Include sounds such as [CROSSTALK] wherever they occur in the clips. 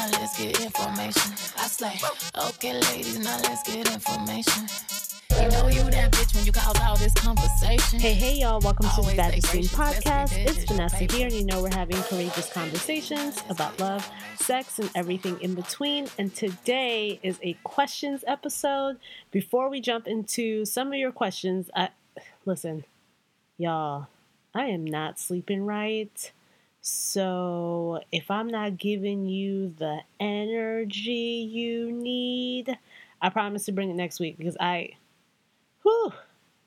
now let's get information. I slay. Okay, ladies, now let's get information. You know you that bitch when you cause all this conversation. Hey, hey, y'all. Welcome to the Always Bad say Steam gracious, let's be Podcast. It's Vanessa here, and you know we're having courageous conversations about love, sex, and everything in between. And today is a questions episode. Before we jump into some of your questions, I, listen, y'all, I am not sleeping right. So if I'm not giving you the energy you need, I promise to bring it next week because I, whew,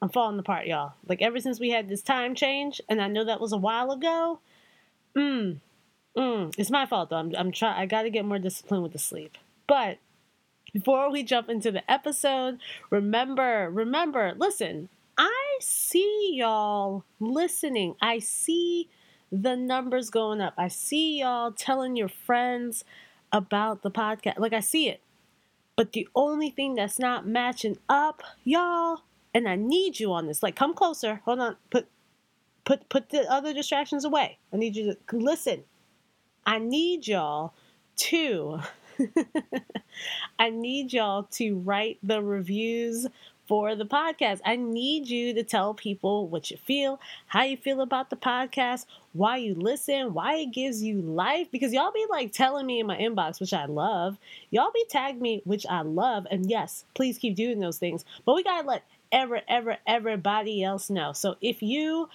I'm falling apart, y'all. Like ever since we had this time change, and I know that was a while ago. Mm, mm, it's my fault though. I'm, I'm trying. I got to get more disciplined with the sleep. But before we jump into the episode, remember, remember, listen. I see y'all listening. I see the numbers going up. I see y'all telling your friends about the podcast. Like I see it. But the only thing that's not matching up, y'all, and I need you on this. Like come closer. Hold on. Put put put the other distractions away. I need you to listen. I need y'all to [LAUGHS] I need y'all to write the reviews for the podcast. I need you to tell people what you feel, how you feel about the podcast, why you listen, why it gives you life. Because y'all be like telling me in my inbox, which I love. Y'all be tagged me, which I love. And yes, please keep doing those things. But we gotta let ever, ever, everybody else know. So if you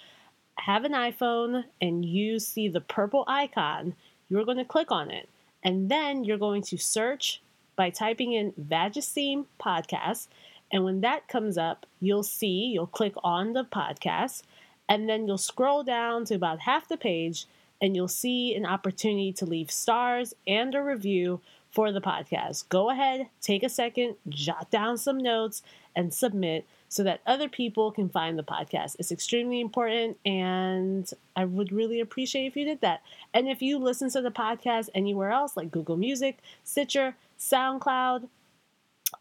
have an iPhone and you see the purple icon, you're going to click on it. And then you're going to search by typing in Vagesteem Podcast. And when that comes up, you'll see, you'll click on the podcast, and then you'll scroll down to about half the page, and you'll see an opportunity to leave stars and a review for the podcast. Go ahead, take a second, jot down some notes, and submit so that other people can find the podcast. It's extremely important, and I would really appreciate if you did that. And if you listen to the podcast anywhere else, like Google Music, Stitcher, SoundCloud,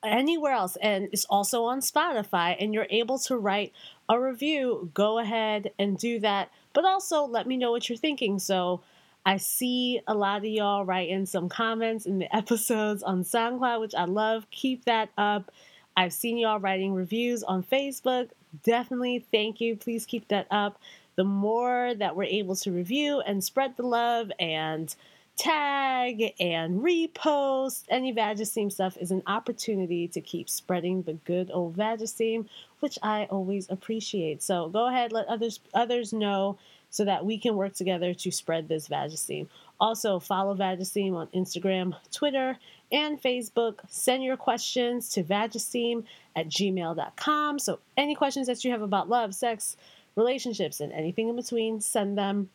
anywhere else, and it's also on Spotify, and you're able to write a review, go ahead and do that. But also let me know what you're thinking. So I see a lot of y'all writing some comments in the [LAUGHS] episodes on SoundCloud, which I love. Keep that up. I've seen y'all writing reviews on Facebook. Definitely thank you. Please keep that up. The more that we're able to review and spread the love and tag and repost any Vagesteem stuff is an opportunity to keep spreading the good old Vagesteem, which I always appreciate. So go ahead, let others others know so that we can work together to spread this Vagesteem. Also, follow Vagesteem on Instagram, Twitter, and Facebook. Send your questions to vagesteem at gmail.com. So, any questions that you have about love, sex, relationships, and anything in between, send them.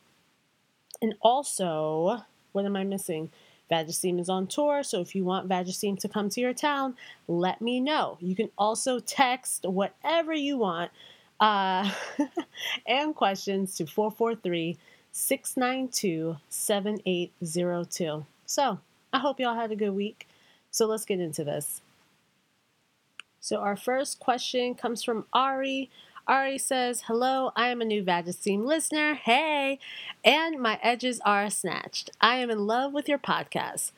And also, what am I missing? Vagesteem is on tour, so if you want Vagesteem to come to your town, let me know. You can also text whatever you want uh, [LAUGHS] and questions to 443 692 7802. So, I hope y'all had a good week. So, let's get into this. So, our first question comes from Ari. Ari says, Hello, I am a new Vagesteem listener. Hey! And my edges are snatched. I am in love with your podcast.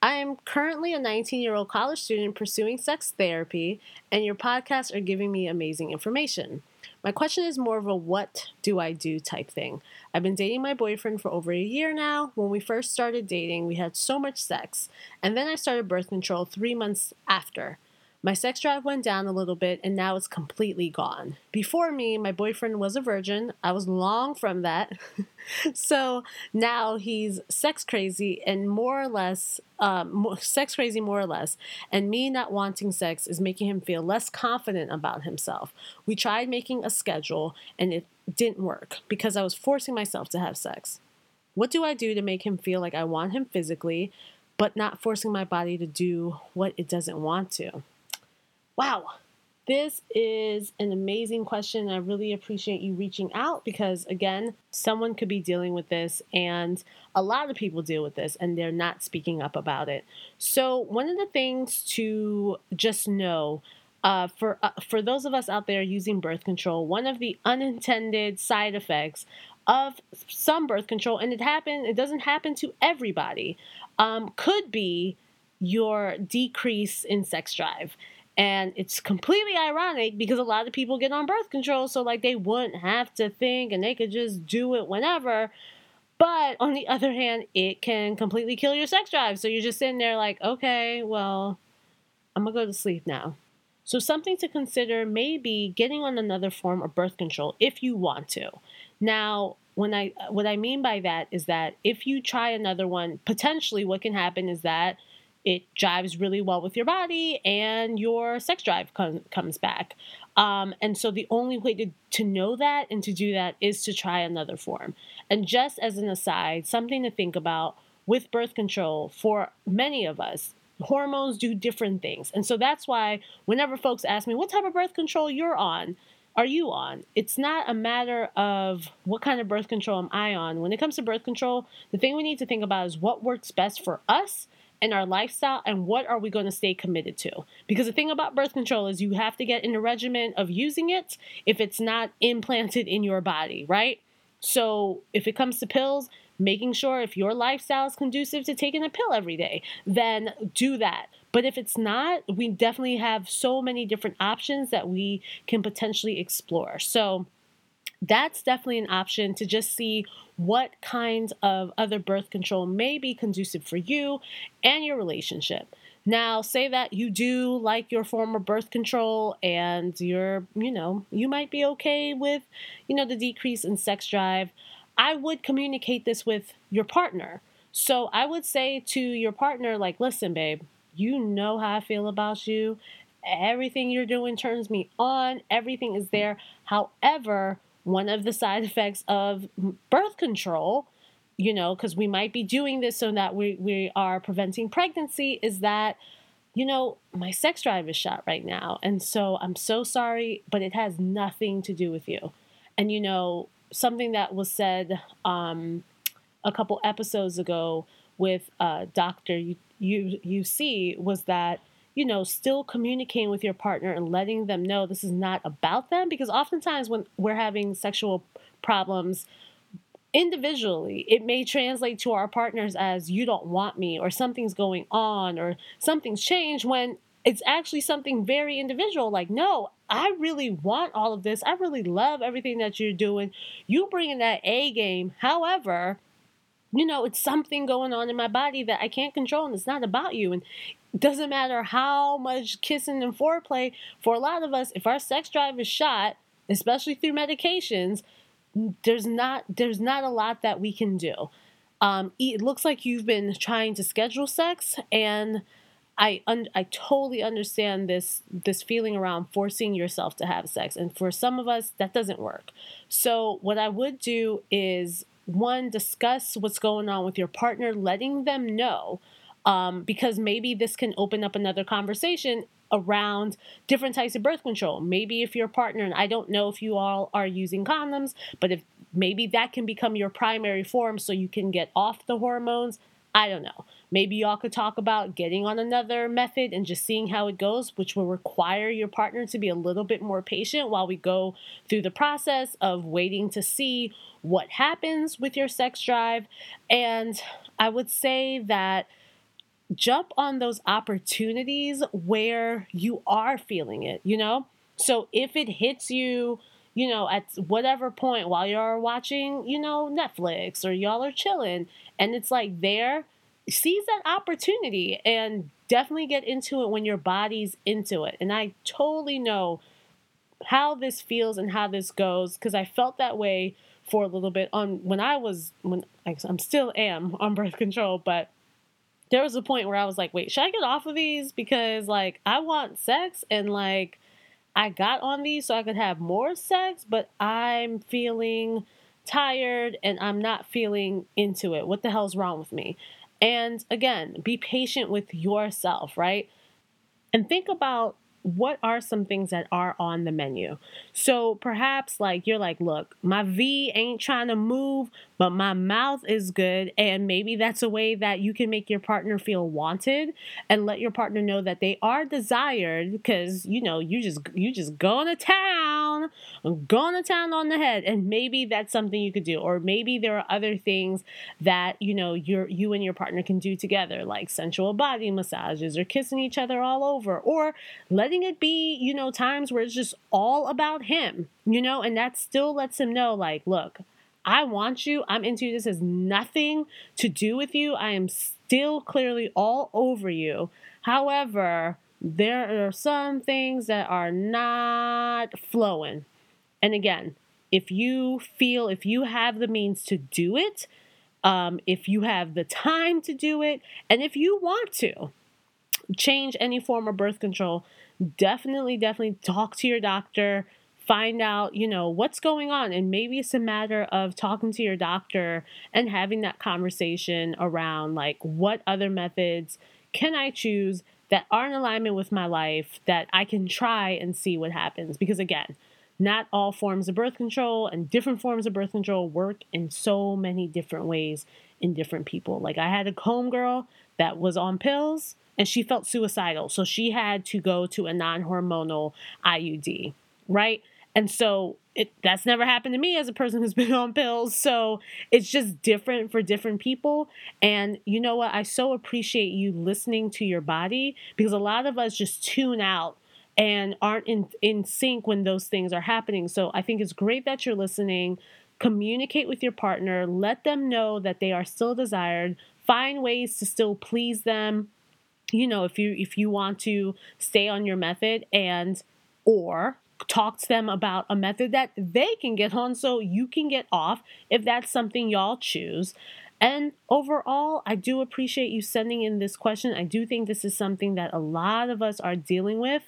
I am currently a 19 year old college student pursuing sex therapy, and your podcasts are giving me amazing information. My question is more of a what do I do type thing. I've been dating my boyfriend for over a year now. When we first started dating, we had so much sex, and then I started birth control three months after. My sex drive went down a little bit and now it's completely gone. Before me, my boyfriend was a virgin. I was long from that. [LAUGHS] so now he's sex crazy and more or less, um, sex crazy more or less. And me not wanting sex is making him feel less confident about himself. We tried making a schedule and it didn't work because I was forcing myself to have sex. What do I do to make him feel like I want him physically, but not forcing my body to do what it doesn't want to? Wow, this is an amazing question. I really appreciate you reaching out because, again, someone could be dealing with this, and a lot of people deal with this, and they're not speaking up about it. So, one of the things to just know uh, for uh, for those of us out there using birth control, one of the unintended side effects of some birth control, and it happen. It doesn't happen to everybody. Um, could be your decrease in sex drive. And it's completely ironic because a lot of people get on birth control, so like they wouldn't have to think and they could just do it whenever. But on the other hand, it can completely kill your sex drive. So you're just sitting there like, okay, well, I'm gonna go to sleep now. So something to consider may be getting on another form of birth control if you want to. Now, when I what I mean by that is that if you try another one, potentially what can happen is that it jives really well with your body and your sex drive com- comes back. Um, and so the only way to, to know that and to do that is to try another form. And just as an aside, something to think about with birth control for many of us, hormones do different things. And so that's why whenever folks ask me, what type of birth control you're on? Are you on? It's not a matter of what kind of birth control am I on. When it comes to birth control, the thing we need to think about is what works best for us and our lifestyle and what are we going to stay committed to? Because the thing about birth control is you have to get in a regimen of using it if it's not implanted in your body right? So if it comes to pills making sure if your lifestyle is conducive to taking a pill every day then do that. But if it's not we definitely have so many different options that we can potentially explore. So that's definitely an option to just see what kinds of other birth control may be conducive for you and your relationship. Now, say that you do like your form of birth control and you're, you know, you might be okay with, you know, the decrease in sex drive. I would communicate this with your partner. So I would say to your partner, like, listen, babe, you know how I feel about you. Everything you're doing turns me on. Everything is there. However, one of the side effects of birth control, you know, because we might be doing this so that we, we are preventing pregnancy, is that, you know, my sex drive is shot right now. And so I'm so sorry, but it has nothing to do with you. And, you know, something that was said um, a couple episodes ago with uh, Dr. U- U- UC was that you know, still communicating with your partner and letting them know this is not about them. Because oftentimes when we're having sexual problems individually, it may translate to our partners as you don't want me or something's going on or something's changed when it's actually something very individual. Like, no, I really want all of this. I really love everything that you're doing. You bring in that A game. However, you know, it's something going on in my body that I can't control and it's not about you. And it doesn't matter how much kissing and foreplay, for a lot of us, if our sex drive is shot, especially through medications, there's not there's not a lot that we can do. Um, it looks like you've been trying to schedule sex, and I un- I totally understand this this feeling around forcing yourself to have sex, and for some of us that doesn't work. So what I would do is one discuss what's going on with your partner, letting them know um, because maybe this can open up another conversation around different types of birth control. Maybe if your partner, and I don't know if you all are using condoms, but if maybe that can become your primary form so you can get off the hormones. I don't know. Maybe y'all could talk about getting on another method and just seeing how it goes, which will require your partner to be a little bit more patient while we go through the process of waiting to see what happens with your sex drive. And I would say that jump on those opportunities where you are feeling it, you know? So if it hits you, you know, at whatever point while you're watching, you know, Netflix or y'all are chilling and it's like there, seize that opportunity and definitely get into it when your body's into it. And I totally know how this feels and how this goes because I felt that way for a little bit on when I was when I'm still am [LAUGHS] on birth control, but there was a point where I was like, wait, should I get off of these? Because like I want sex and like I got on these so I could have more sex, but I'm feeling tired and I'm not feeling into it. What the hell's wrong with me? And again, be patient with yourself, right? And think about what are some things that are on the menu? So perhaps like you're like, look, my V ain't trying to move, but my mouth is good. And maybe that's a way that you can make your partner feel wanted and let your partner know that they are desired because you know you just you just going to town town, going to town on the head. And maybe that's something you could do. Or maybe there are other things that, you know, you you and your partner can do together, like sensual body massages or kissing each other all over, or letting it be, you know, times where it's just all about him, you know, and that still lets him know, like, look, I want you. I'm into you. This has nothing to do with you. I am still clearly all over you. However, there are some things that are not flowing. And again, if you feel, if you have the means to do it, um, if you have the time to do it, and if you want to change any form of birth control, definitely, definitely talk to your doctor. Find out, you know, what's going on. And maybe it's a matter of talking to your doctor and having that conversation around like what other methods can I choose that are in alignment with my life that I can try and see what happens. Because again, not all forms of birth control and different forms of birth control work in so many different ways in different people. Like I had a homegirl that was on pills and she felt suicidal. So she had to go to a non hormonal IUD, right? And so it that's never happened to me as a person who's [LAUGHS] been on pills. So it's just different for different people. And you know what? I so appreciate you listening to your body because a lot of us just tune out and aren't in, in sync when those things are happening. So I think it's great that you're listening. Communicate with your partner, let them know that they are still desired, find ways to still please them. You know, if you if you want to stay on your method and or talk to them about a method that they can get on so you can get off if that's something y'all choose. And overall, I do appreciate you sending in this question. I do think this is something that a lot of us are dealing with.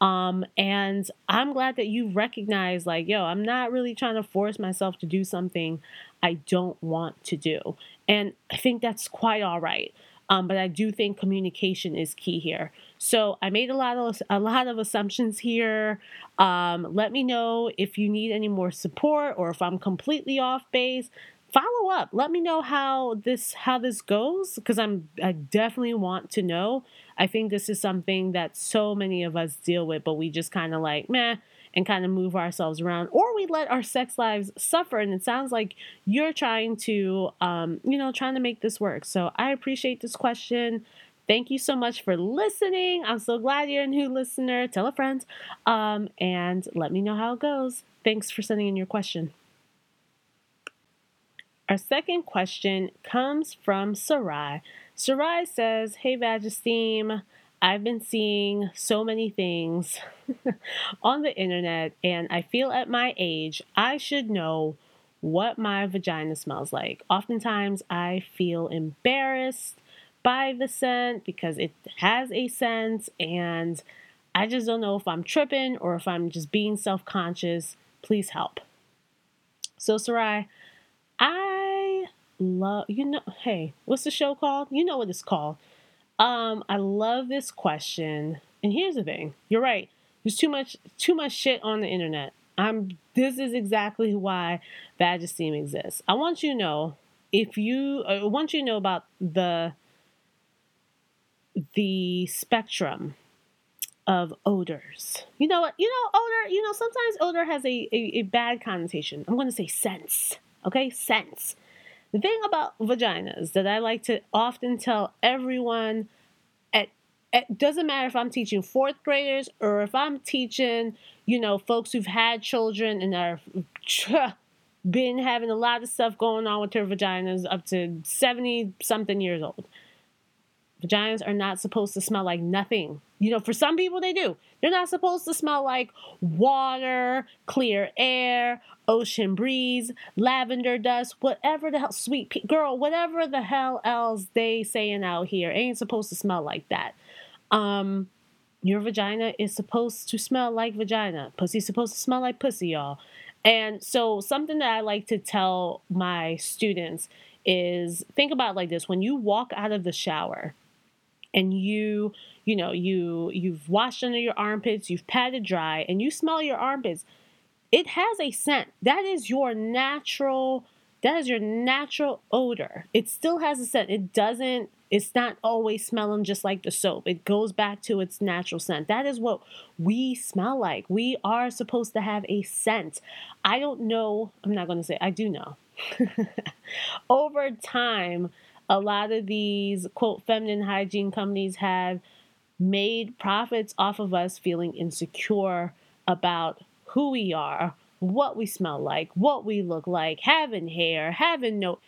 Um, and I'm glad that you recognize, like, yo, I'm not really trying to force myself to do something I don't want to do. And I think that's quite all right. Um, but I do think communication is key here. So I made a lot of a lot of assumptions here. Um, let me know if you need any more support or if I'm completely off base. Follow up. Let me know how this how this goes because I'm I definitely want to know. I think this is something that so many of us deal with, but we just kind of like meh and kind of move ourselves around, or we let our sex lives suffer. And it sounds like you're trying to, um, you know, trying to make this work. So I appreciate this question. Thank you so much for listening. I'm so glad you're a new listener. Tell a friend um, and let me know how it goes. Thanks for sending in your question. Our second question comes from Sarai. Sarai says, Hey, Vagesteem, I've been seeing so many things [LAUGHS] on the internet, and I feel at my age I should know what my vagina smells like. Oftentimes, I feel embarrassed by the scent because it has a scent and I just don't know if I'm tripping or if I'm just being self conscious. Please help. So, Sarai, I love, you know, hey, what's the show called? You know what it's called. Um, I love this question. And here's the thing you're right. There's too much too much shit on the internet. I'm this is exactly why Vagesteem exists. I want you to know if you I want you to know about the the spectrum of odors. You know what? You know, odor, you know, sometimes odor has a, a, a bad connotation. I'm going to say sense. Okay? Sense. The thing about vaginas that I like to often tell everyone at it doesn't matter if I'm teaching fourth graders or if I'm teaching, you know, folks who've had children and are been having a lot of stuff going on with their vaginas up to 70 something years old. Vaginas are not supposed to smell like nothing. You know, for some people they do. They're not supposed to smell like water, clear air, ocean breeze, lavender dust, whatever the hell, sweet pe- girl, whatever the hell else they saying out here ain't supposed to smell like that. Um, your vagina is supposed to smell like vagina. Pussy's supposed to smell like pussy, y'all. And so something that I like to tell my students is think about like this when you walk out of the shower and you you know you you've washed under your armpits you've patted dry and you smell your armpits it has a scent that is your natural that is your natural odor it still has a scent it doesn't It's not always smelling just like the soap. It goes back to its natural scent. That is what we smell like. We are supposed to have a scent. I don't know, I'm not going to say, I do know. [LAUGHS] Over time, a lot of these quote feminine hygiene companies have made profits off of us feeling insecure about who we are, what we smell like, what we look like, having hair, having no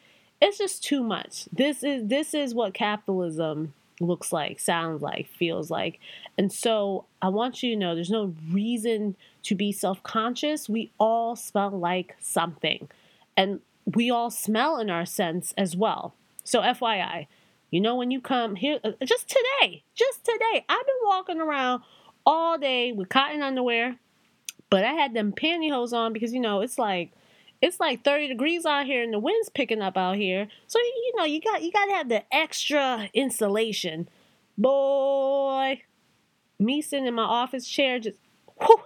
it's just too much. This is this is what capitalism looks like, sounds like, feels like. And so I want you to know there's no reason to be self-conscious. We all smell like something. And we all smell in our sense as well. So FYI, you know when you come here uh, just today, just today, I've been walking around all day with cotton underwear, but I had them pantyhose on because you know it's like it's like 30 degrees out here and the wind's picking up out here. So you know, you got you got to have the extra insulation. Boy, me sitting in my office chair just whew,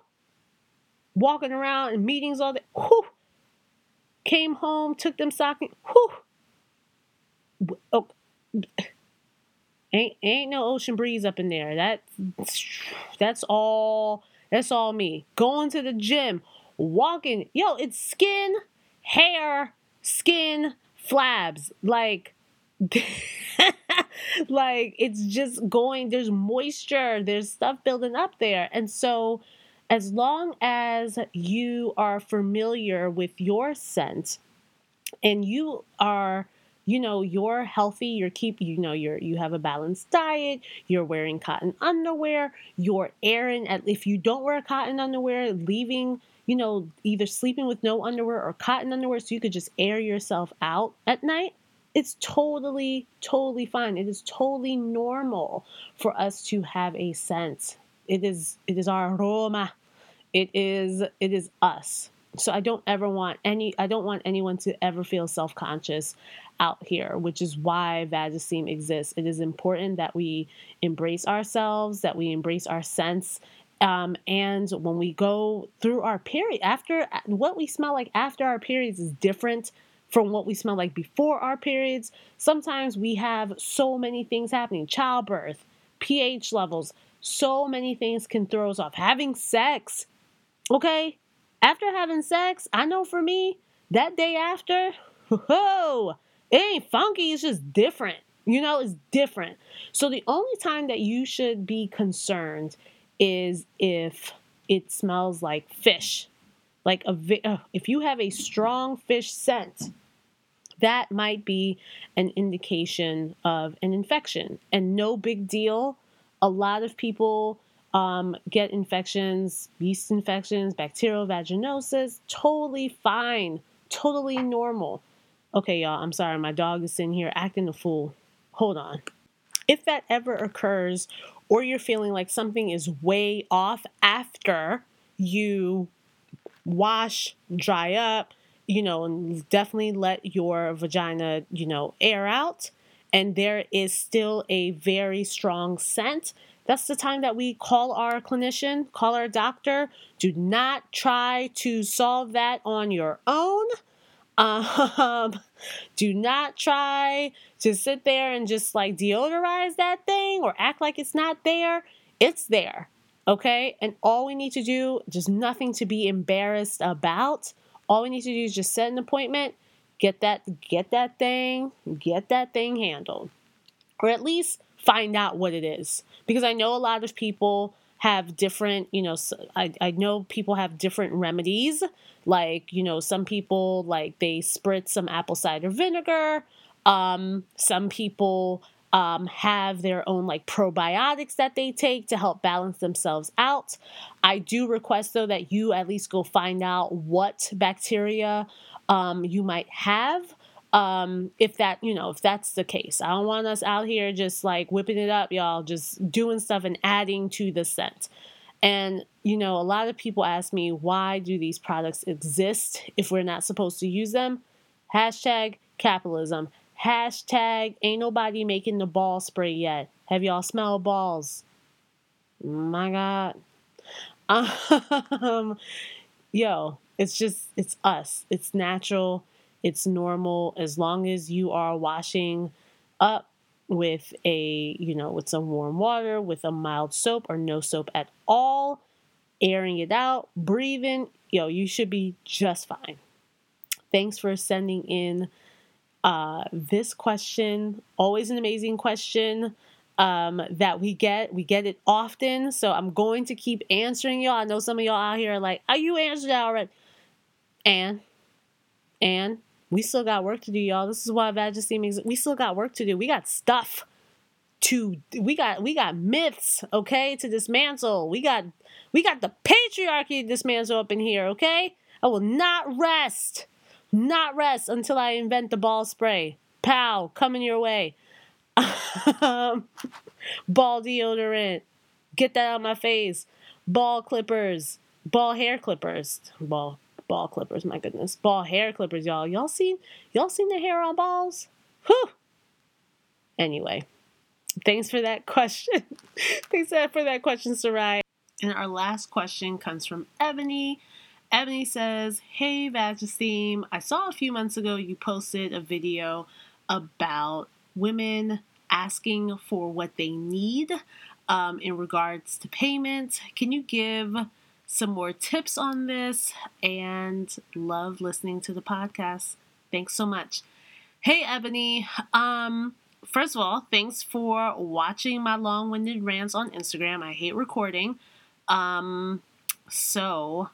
walking around in meetings all day. Whew, came home, took them stocking. Whew. Oh, ain't ain't no ocean breeze up in there. That that's all that's all me. Going to the gym walking. Yo, it's skin, hair, skin, flabs. Like, [LAUGHS] like it's just going, there's moisture, there's stuff building up there. And so, as long as you are familiar with your scent and you are you know you're healthy you're keep you know you're you have a balanced diet you're wearing cotton underwear you're airing at if you don't wear cotton underwear leaving you know, either sleeping with no underwear or cotton underwear so you could just air yourself out at night, it's totally, totally fine. It is totally normal for us to have a sense. It is it is our aroma. It is it is us. So I don't ever want any I don't want anyone to ever feel self-conscious out here, which is why Vagesteem exists. It is important that we embrace ourselves, that we embrace our sense, um, and when we go through our period, after what we smell like after our periods is different from what we smell like before our periods. Sometimes we have so many things happening childbirth, pH levels, so many things can throw us off. Having sex, okay? After having sex, I know for me, that day after, [LAUGHS] whoa, it ain't funky, it's just different. You know, it's different. So the only time that you should be concerned is if it smells like fish. Like a uh, if you have a strong fish scent, that might be an indication of an infection. And no big deal. A lot of people um, get infections, yeast infections, bacterial vaginosis, totally fine, totally normal. Okay, y'all, I'm sorry, my dog is sitting here acting a fool. Hold on. If that ever occurs, or you're feeling like something is way off after you wash, dry up, you know, and definitely let your vagina, you know, air out, and there is still a very strong scent, that's the time that we call our clinician, call our doctor. Do not try to solve that on your own. Um, [LAUGHS] do not try to sit there and just like deodorize that thing or act like it's not there. It's there. Okay. And all we need to do, just nothing to be embarrassed about. All we need to do is just set an appointment, get that, get that thing, get that thing handled. Or at least find out what it is. Because I know a lot of people have different, you know, I, I know people have different remedies. Like, you know, some people like they spritz some apple cider vinegar. Um, some people um, have their own like probiotics that they take to help balance themselves out. I do request though that you at least go find out what bacteria um, you might have um if that you know if that's the case. I don't want us out here just like whipping it up y'all just doing stuff and adding to the scent. And you know a lot of people ask me why do these products exist if we're not supposed to use them? Hashtag capitalism. Hashtag ain't nobody making the ball spray yet. Have y'all smelled balls? My god. [LAUGHS] Um yo it's just it's us. It's natural it's normal as long as you are washing up, with a, you know, with some warm water, with a mild soap or no soap at all, airing it out, breathing, yo, you should be just fine. Thanks for sending in uh, this question. Always an amazing question um, that we get. We get it often. So I'm going to keep answering y'all. I know some of y'all out here are like, are you answered that already? And, and we still got work to do, y'all. This is why Vagesteem is, we still got work to do. We got stuff to, we got, we got myths, okay, to dismantle. We got, we got the patriarchy to dismantle up in here, okay? I will not rest, not rest until I invent the ball spray. Pow, coming your way. um, [LAUGHS] ball deodorant. Get that out of my face. Ball clippers. Ball hair clippers. Ball ball clippers, my goodness. Ball hair clippers, y'all. Y'all seen y'all seen the hair on balls? Whew. Anyway. Thanks for that question. [LAUGHS] thanks for that question, Sarai. And our last question comes from Ebony. Ebony says, Hey Vagesteem, I saw a few months ago you posted a video about women asking for what they need um, in regards to payment. Can you give some more tips on this? And love listening to the podcast. Thanks so much. Hey, Ebony. Um, first of all, thanks for watching my long winded rants on Instagram. I hate recording. Um, so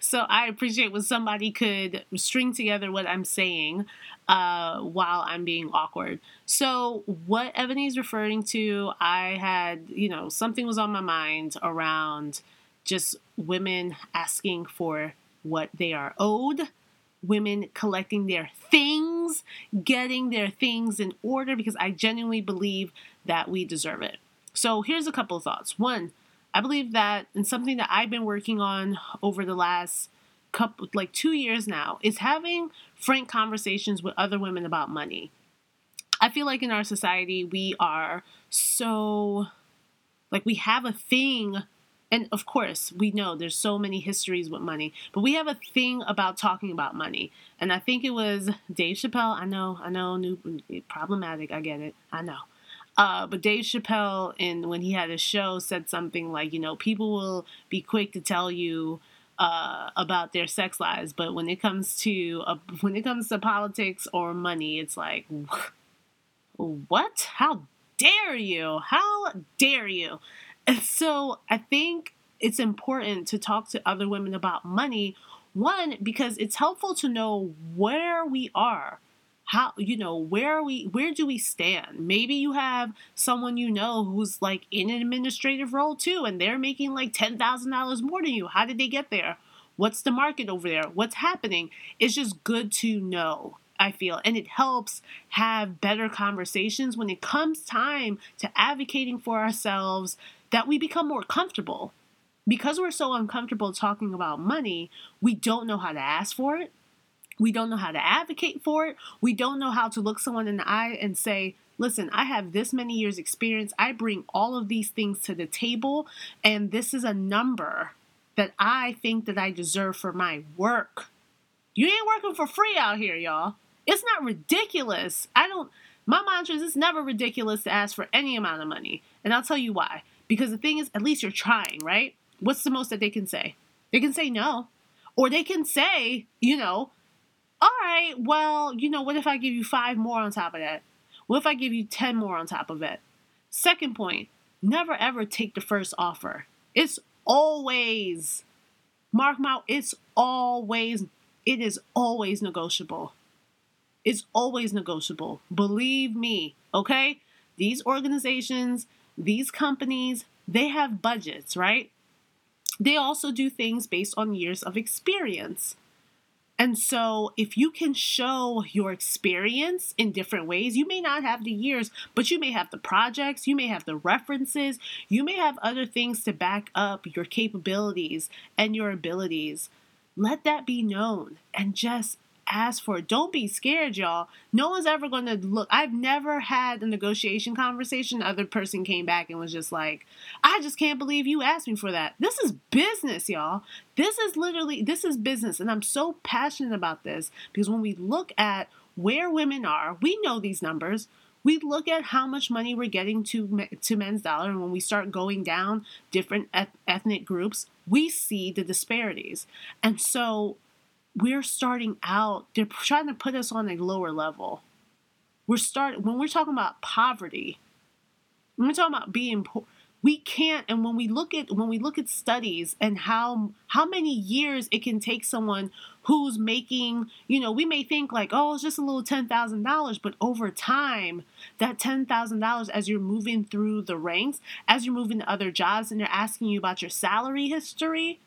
so I appreciate when somebody could string together what I'm saying uh, while I'm being awkward. So what Ebony's referring to, I had, you know, something was on my mind around just women asking for what they are owed, women collecting their things, getting their things in order because I genuinely believe that we deserve it. So here's a couple of thoughts. One, I believe that, and something that I've been working on over the last couple, like two years now, is having frank conversations with other women about money. I feel like in our society, we are so, like, we have a thing and of course we know there's so many histories with money but we have a thing about talking about money and i think it was dave chappelle i know i know new problematic i get it i know uh, but Dave Chappelle, in when he had a show, said something like, you know, people will be quick to tell you uh, about their sex lives, but when it comes to when it comes to politics or money, it's like, what? How dare you? How dare you? And so I think it's important to talk to other women about money. One, because it's helpful to know where we are how you know where are we where do we stand? Maybe you have someone you know who's like in an administrative role too and they're making like $10,000 more than you. How did they get there? What's the market over there? What's happening? It's just good to know I feel. And it helps have better conversations when it comes time to advocating for ourselves that we become more comfortable. Because we're so uncomfortable talking about money we don't know how to ask for it we don't know how to advocate for it. We don't know how to look someone in the eye and say, listen, I have this many years' experience. I bring all of these things to the table, and this is a number that I think that I deserve for my work. You ain't working for free out here, y'all. It's not ridiculous. I don't, my mantra is it's never ridiculous to ask for any amount of money. And I'll tell you why. Because the thing is, at least you're trying, right? What's the most that they can say? They can say no. Or they can say, you know, all right, well, you know, what if I give you five more on top of that? What if I give you 10 more on top of it? Second point, never ever take the first offer. It's always, mark my, it's always, it is always negotiable. It's always negotiable. Believe me, okay? These organizations, these companies, they have budgets, right? They also do things based on years of experience. And so, if you can show your experience in different ways, you may not have the years, but you may have the projects, you may have the references, you may have other things to back up your capabilities and your abilities. Let that be known and just ask for it. Don't be scared, y'all. No one's ever going to look. I've never had a negotiation conversation. The other person came back and was just like, I just can't believe you asked me for that. This is business, y'all. This is literally, this is business. And I'm so passionate about this because when we look at where women are, we know these numbers. we look at how much money we're getting to to men's dollar and when we start going down different ethnic groups we see the disparities and so we're starting out they're trying to put us on a lower level. We're start when we're talking about poverty when we're talking about being poor we can't and when we look at when we look at studies and how how many years it can take someone who's making you know we may think like oh it's just a little $10,000 but over time that $10,000 as you're moving through the ranks as you're moving to other jobs and they're asking you about your salary history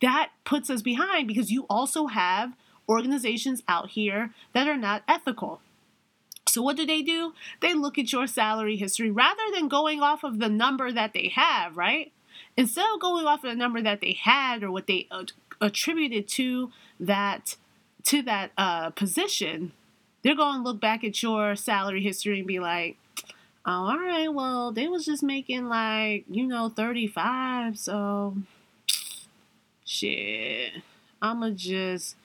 that puts us behind because you also have organizations out here that are not ethical so, what do they do? They look at your salary history rather than going off of the number that they have, right? Instead of going off of the number that they had or what they attributed to that to that uh, position, they're going to look back at your salary history and be like, oh, all right, well, they was just making like, you know, 35, so shit. I'ma just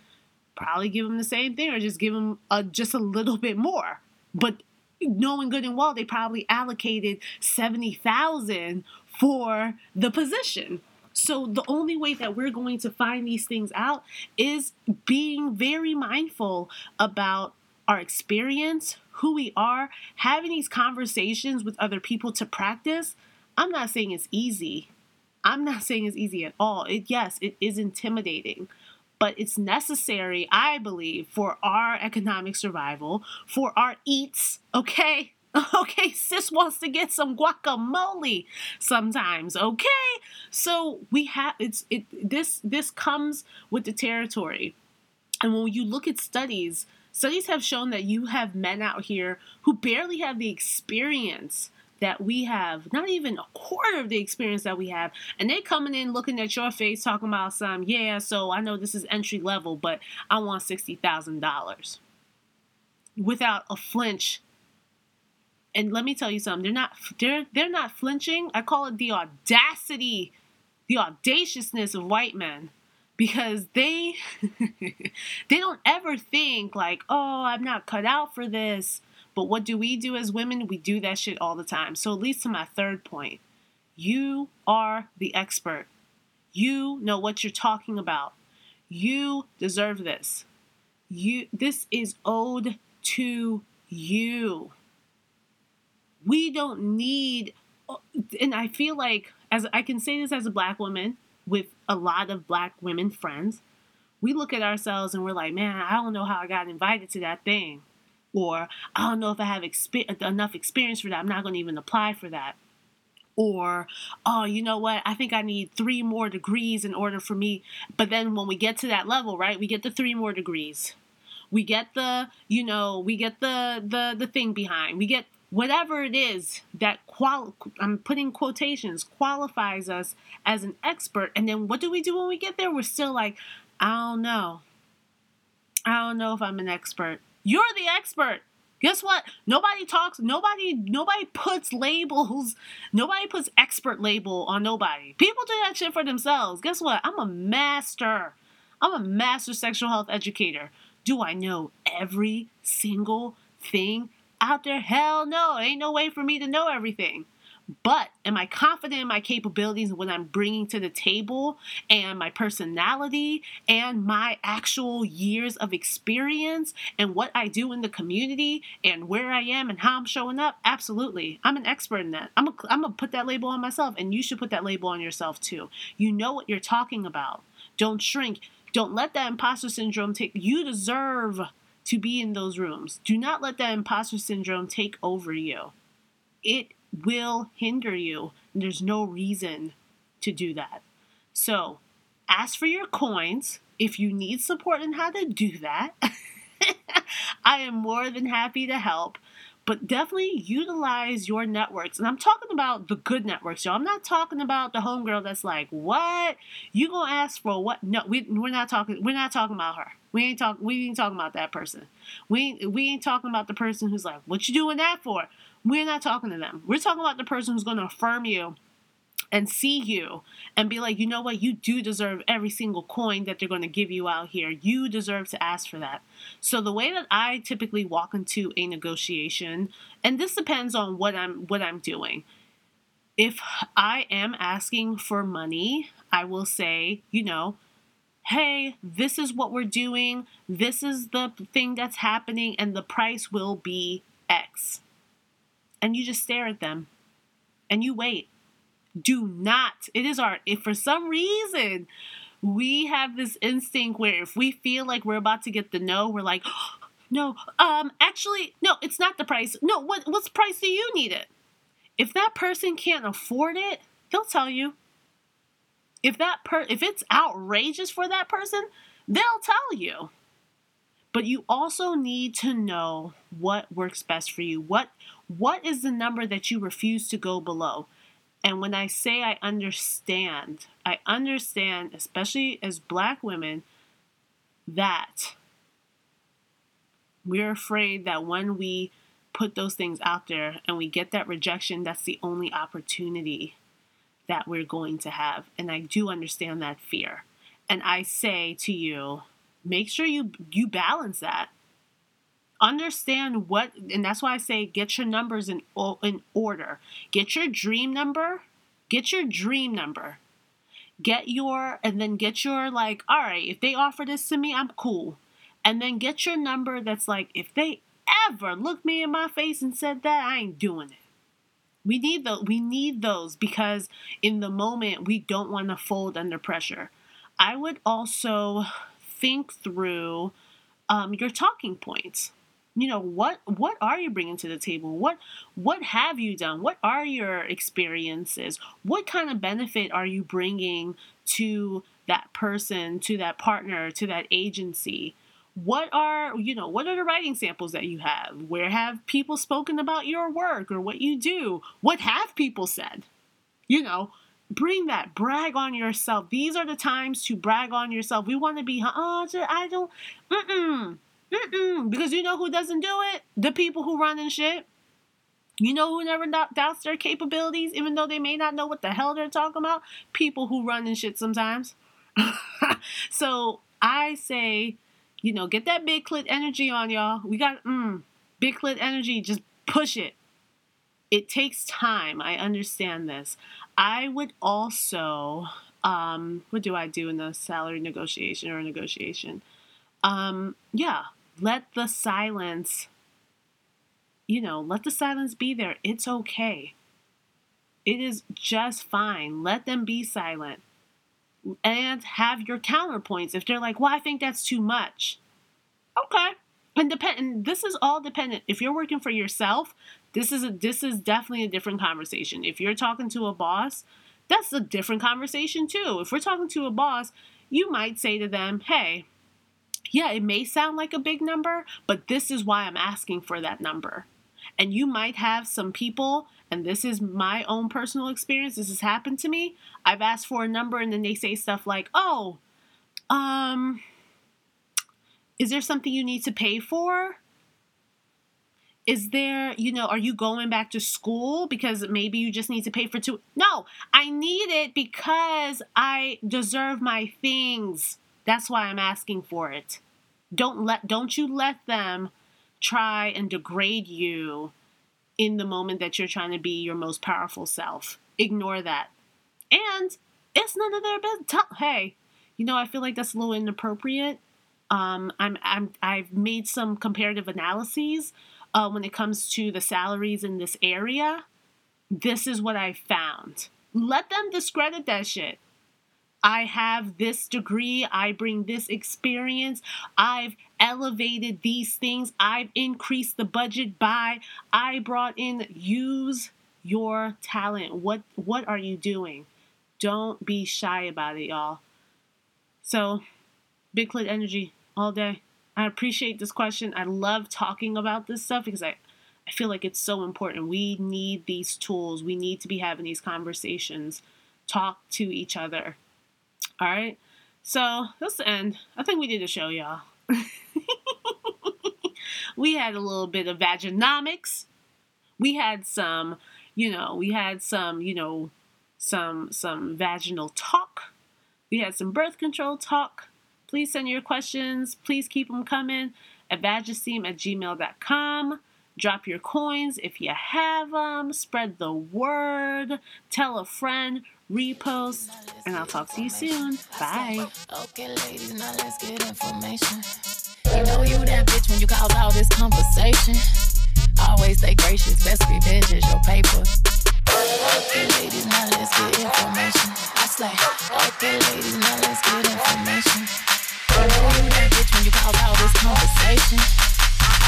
probably give them the same thing or just give them a, just a little bit more. But knowing good and well, they probably allocated 70,000 for the position. So the only way that we're going to find these things out is being very mindful about our experience, who we are, having these conversations with other people to practice. I'm not saying it's easy. I'm not saying it's easy at all. It yes, it is intimidating but it's necessary, I believe, for our economic survival, for our eats, okay? [LAUGHS] Okay, sis wants to get some guacamole sometimes, okay? So we have it's it this this comes with the territory. And when you look at studies, studies have shown that you have men out here who barely have the experience that we have, not even a quarter of the experience that we have, and they coming in looking at your face talking about some, yeah, so I know this is entry level, but I want sixty thousand dollars. Without a flinch. And let me tell you something, they're not they're they're not flinching. I call it the audacity, the audaciousness of white men. Because they [LAUGHS] they don't ever think like, oh, I'm not cut out for this but what do we do as women? We do that shit all the time. So it leads to my third point. You are the expert. You know what you're talking about. You deserve this. You this is owed to you. We don't need and I feel like as I can say this as a black woman with a lot of black women friends, we look at ourselves and we're like, "Man, I don't know how I got invited to that thing." Or I don't know if I have exp- enough experience for that. I'm not going to even apply for that. Or, oh, you know what? I think I need three more degrees in order for me. But then when we get to that level, right, we get the three more degrees. We get the, you know, we get the the the thing behind. We get whatever it is that qual I'm putting quotations qualifies us as an expert. And then what do we do when we get there? We're still like, I don't know. I don't know if I'm an expert. You're the expert. Guess what? Nobody talks, nobody nobody puts labels, nobody puts expert label on nobody. People do that shit for themselves. Guess what? I'm a master. I'm a master sexual health educator. Do I know every single thing out there? Hell no. Ain't no way for me to know everything. But am I confident in my capabilities and what I'm bringing to the table and my personality and my actual years of experience and what I do in the community and where I am and how I'm showing up? Absolutely. I'm an expert in that. I'm going to put that label on myself and you should put that label on yourself too. You know what you're talking about. Don't shrink. Don't let that imposter syndrome take you deserve to be in those rooms. Do not let that imposter syndrome take over you. It will hinder you. There's no reason to do that. So, ask for your coins if you need support in how to do that. [LAUGHS] I am more than happy to help. But definitely utilize your networks. And I'm talking about the good networks, y'all. I'm not talking about the homegirl that's like, what? You gonna ask for what? No, we, we're not talking, we're not talking about her. We ain't talking, we ain't talking about that person. We we ain't talking about the person who's like, what you doing that for? We're not talking to them. We're talking about the person who's going to affirm you and see you and be like, you know what, you do deserve every single coin that they're going to give you out here. You deserve to ask for that. So the way that I typically walk into a negotiation, and this depends on what I'm what I'm doing. If I am asking for money, I will say, you know, hey, this is what we're doing, this is the thing that's happening, and the price will be X. And you just stare at them and you wait do not. It is our, if for some reason we have this instinct where if we feel like we're about to get the no, we're like, oh, [GASPS] no, um, actually, no, it's not the price. No, what, what's price do you need it? If that person can't afford it, they'll tell you. If that per, if it's outrageous for that person, they'll tell you. But you also need to know what works best for you. What what is the number that you refuse to go below? And when I say I understand, I understand, especially as black women, that we're afraid that when we put those things out there and we get that rejection, that's the only opportunity that we're going to have. And I do understand that fear. And I say to you, make sure you you balance that understand what and that's why i say get your numbers in in order. Get your dream number get your dream number. Get your and then get your like all right if they offer this to me i'm cool. And then get your number that's like if they ever looked me in my face and said that i ain't doing it. We need those we need those because in the moment we don't want to fold under pressure. I would also think through um, your talking points you know what what are you bringing to the table? What what have you done? What are your experiences? What kind of benefit are you bringing to that person to that partner to that agency? What are you know what are the writing samples that you have? Where have people spoken about your work or what you do? What have people said? You know bring that brag on yourself. These are the times to brag on yourself. We want to be oh i don't mm-mm Mm-mm, because you know who doesn't do it? The people who run and shit. You know who never doubts their capabilities, even though they may not know what the hell they're talking about? People who run and shit sometimes. [LAUGHS] so I say, you know, get that big clit energy on y'all. We got mm, big clit energy. Just push it. It takes time. I understand this. I would also, um, what do I do in the salary negotiation or negotiation? Um, yeah, let the silence, you know, let the silence be there. It's okay. It is just fine. Let them be silent. And have your counterpoints. If they're like, well, I think that's too much. Okay. And this is all dependent. If you're working for yourself, this is a this is definitely a different conversation. If you're talking to a boss, that's a different conversation too. If we're talking to a boss, you might say to them, "Hey, yeah, it may sound like a big number, but this is why I'm asking for that number. And you might have some people, and this is my own personal experience, this has happened to me. I've asked for a number and then they say stuff like, oh, um, is there something you need to pay for? Is there, you know, are you going back to school because maybe you just need to pay for two? No, I need it because I deserve my things. That's why I'm asking for it. Don't let don't you let them try and degrade you in the moment that you're trying to be your most powerful self. Ignore that. And it's none of their business. Hey, you know, I feel like that's a little inappropriate. Um, I'm, I'm, I've made some comparative analyses uh, when it comes to the salaries in this area. This is what I found. Let them discredit that shit. I have this degree, I bring this experience, I've elevated these things, I've increased the budget by, I brought in use your talent. What what are you doing? Don't be shy about it, y'all. So, big clit energy all day. I appreciate this question. I love talking about this stuff because I I feel like it's so important. We need these tools. We need to be having these conversations. Talk to each other all right. So that's the end. I think we did a show, y'all. [LAUGHS] we had a little bit of vaginomics. We had some, you know, we had some, you know, some some vaginal talk. We had some birth control talk. Please send your questions. Please keep them coming at vagesteem at gmail.com. Drop your coins if you have them. Spread the word. Tell a friend repost, and I'll talk to you soon. Bye. Okay, ladies, now let's get information. You know you that bitch when you cause all this conversation. Always stay gracious, best revenge is your paper. Okay, ladies, now let's get information. I say, okay, ladies, now let's get information. You know you that bitch when you cause all this conversation.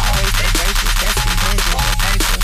Always stay gracious, best revenge is your paper.